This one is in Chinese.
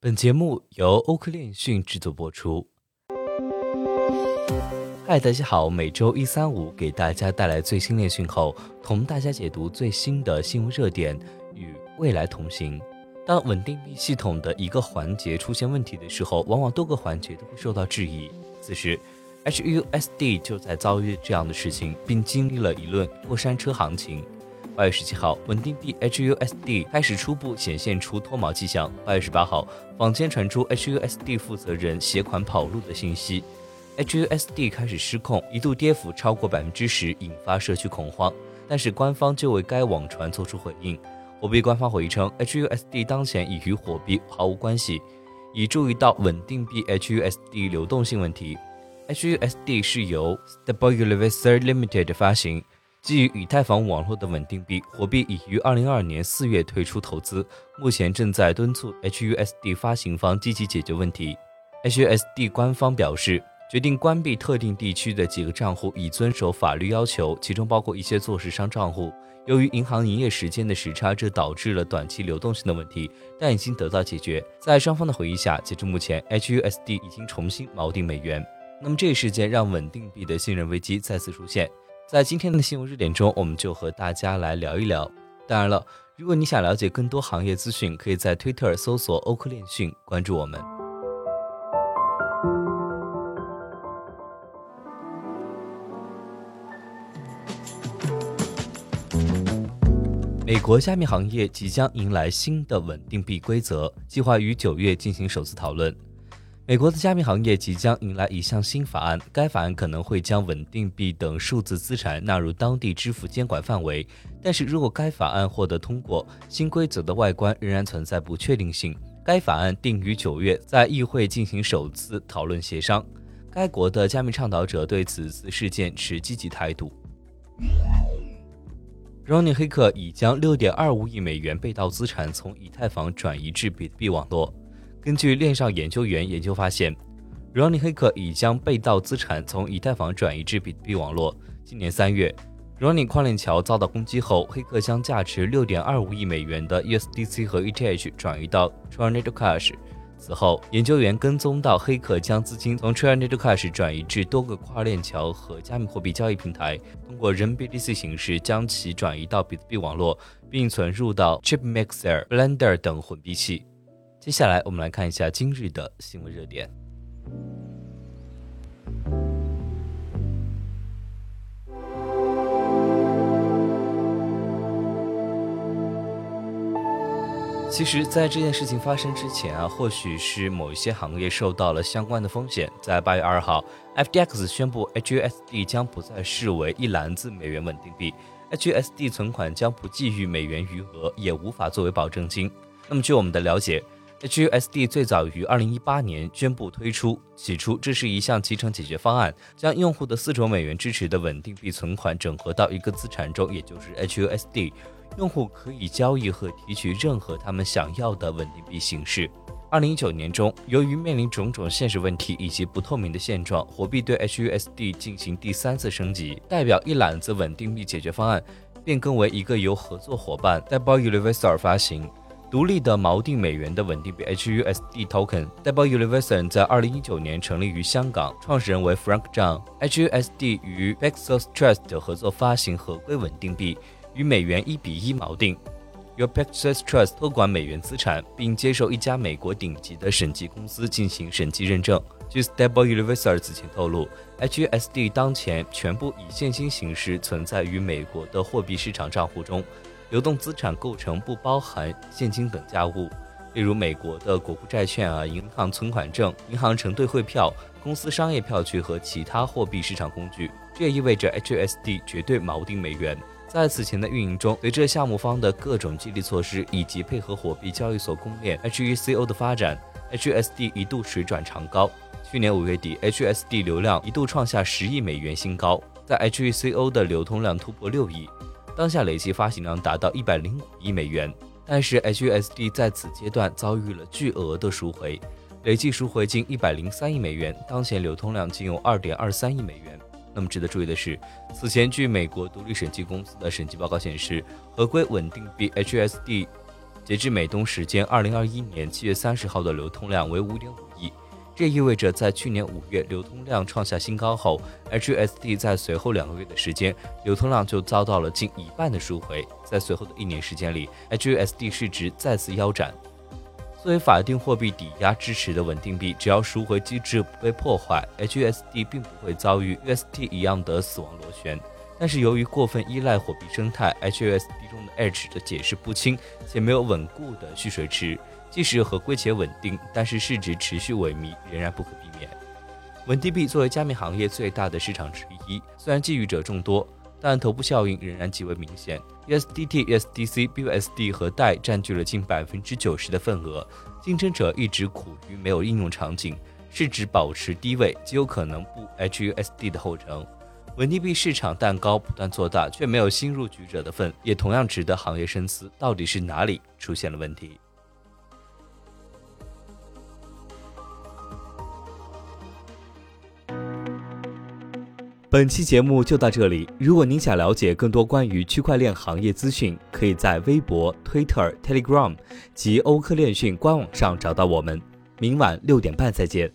本节目由欧科链讯制作播出。嗨，大家好，每周一、三、五给大家带来最新链讯后，同大家解读最新的新闻热点，与未来同行。当稳定币系统的一个环节出现问题的时候，往往多个环节都会受到质疑。此时，HUSD 就在遭遇这样的事情，并经历了一轮过山车行情。八月十七号，稳定币 HUSD 开始初步显现出脱锚迹象。八月十八号，坊间传出 HUSD 负责人携款跑路的信息，HUSD 开始失控，一度跌幅超过百分之十，引发社区恐慌。但是官方就为该网传做出回应。货币官方回应称，HUSD 当前已与火币毫无关系，已注意到稳定币 HUSD 流动性问题。HUSD 是由 Stable Universal Limited 发行。基于以太坊网络的稳定币，火币已于二零二二年四月退出投资，目前正在敦促 HUSD 发行方积极解决问题。HUSD 官方表示，决定关闭特定地区的几个账户，以遵守法律要求，其中包括一些做市商账户。由于银行营业时间的时差，这导致了短期流动性的问题，但已经得到解决。在双方的回忆下，截至目前，HUSD 已经重新锚定美元。那么这一事件让稳定币的信任危机再次出现。在今天的新闻热点中，我们就和大家来聊一聊。当然了，如果你想了解更多行业资讯，可以在推特搜索“欧科链讯”，关注我们。美国加密行业即将迎来新的稳定币规则，计划于九月进行首次讨论。美国的加密行业即将迎来一项新法案，该法案可能会将稳定币等数字资产纳入当地支付监管范围。但是如果该法案获得通过，新规则的外观仍然存在不确定性。该法案定于九月在议会进行首次讨论协商。该国的加密倡导者对此次事件持积极态度。Ronnie 黑客已将六点二五亿美元被盗资产从以太坊转移至比特币网络。根据链上研究员研究发现，Ronnie 黑客已将被盗资产从以太坊转移至比特币网络。今年三月，Ronnie 矿链桥遭到攻击后，黑客将价值六点二五亿美元的 USDC 和 ETH 转移到 Tornado Cash。此后，研究员跟踪到黑客将资金从 Tornado Cash 转移至多个跨链桥和加密货币交易平台，通过 RMBDC 形式将其转移到比特币网络，并存入到 Chipmixer、Blender 等混币器。接下来，我们来看一下今日的新闻热点。其实，在这件事情发生之前啊，或许是某一些行业受到了相关的风险。在八月二号，FDX 宣布 HUSD 将不再视为一篮子美元稳定币，HUSD 存款将不计于美元余额，也无法作为保证金。那么，据我们的了解。HUSD 最早于2018年宣布推出，起初这是一项集成解决方案，将用户的四种美元支持的稳定币存款整合到一个资产中，也就是 HUSD，用户可以交易和提取任何他们想要的稳定币形式。2019年中，由于面临种种现实问题以及不透明的现状，火币对 HUSD 进行第三次升级，代表一揽子稳定币解决方案变更为一个由合作伙伴 Double Universal 发行。独立的锚定美元的稳定币 HUSD Token。Double Universal 在二零一九年成立于香港，创始人为 Frank Zhang。HUSD 与 Paxos Trust 合作发行合规稳定币，与美元一比一锚定，由 Paxos Trust 托管美元资产，并接受一家美国顶级的审计公司进行审计认证。据 Stable Universal 此前透露，HUSD 当前全部以现金形式存在于美国的货币市场账户中。流动资产构成不包含现金等价物，例如美国的国库债券啊、银行存款证、银行承兑汇票、公司商业票据和其他货币市场工具。这也意味着 HUSD 绝对锚定美元。在此前的运营中，随着项目方的各种激励措施以及配合货币交易所公链 HECO 的发展，HUSD 一度水涨船高。去年五月底，HUSD 流量一度创下十亿美元新高，在 HECO 的流通量突破六亿。当下累计发行量达到一百零五亿美元，但是 HUSD 在此阶段遭遇了巨额的赎回，累计赎回近一百零三亿美元，当前流通量仅有二点二三亿美元。那么值得注意的是，此前据美国独立审计公司的审计报告显示，合规稳定币 HUSD 截至美东时间二零二一年七月三十号的流通量为五点五亿。这意味着，在去年五月流通量创下新高后，HUSD 在随后两个月的时间，流通量就遭到了近一半的赎回。在随后的一年时间里，HUSD 市值再次腰斩。作为法定货币抵押支持的稳定币，只要赎回机制不被破坏，HUSD 并不会遭遇 UST 一样的死亡螺旋。但是由于过分依赖货币生态，HUSD 中的 H 的解释不清且没有稳固的蓄水池。即使合规且稳定，但是市值持续萎靡仍然不可避免。稳定币作为加密行业最大的市场之一，虽然觊觎者众多，但头部效应仍然极为明显。USDT、USDC、BUSD 和代占据了近百分之九十的份额，竞争者一直苦于没有应用场景，市值保持低位，极有可能步 HUSD 的后尘。稳定币市场蛋糕不断做大，却没有新入局者的份，也同样值得行业深思：到底是哪里出现了问题？本期节目就到这里。如果您想了解更多关于区块链行业资讯，可以在微博、Twitter、Telegram 及欧科链讯官网上找到我们。明晚六点半再见。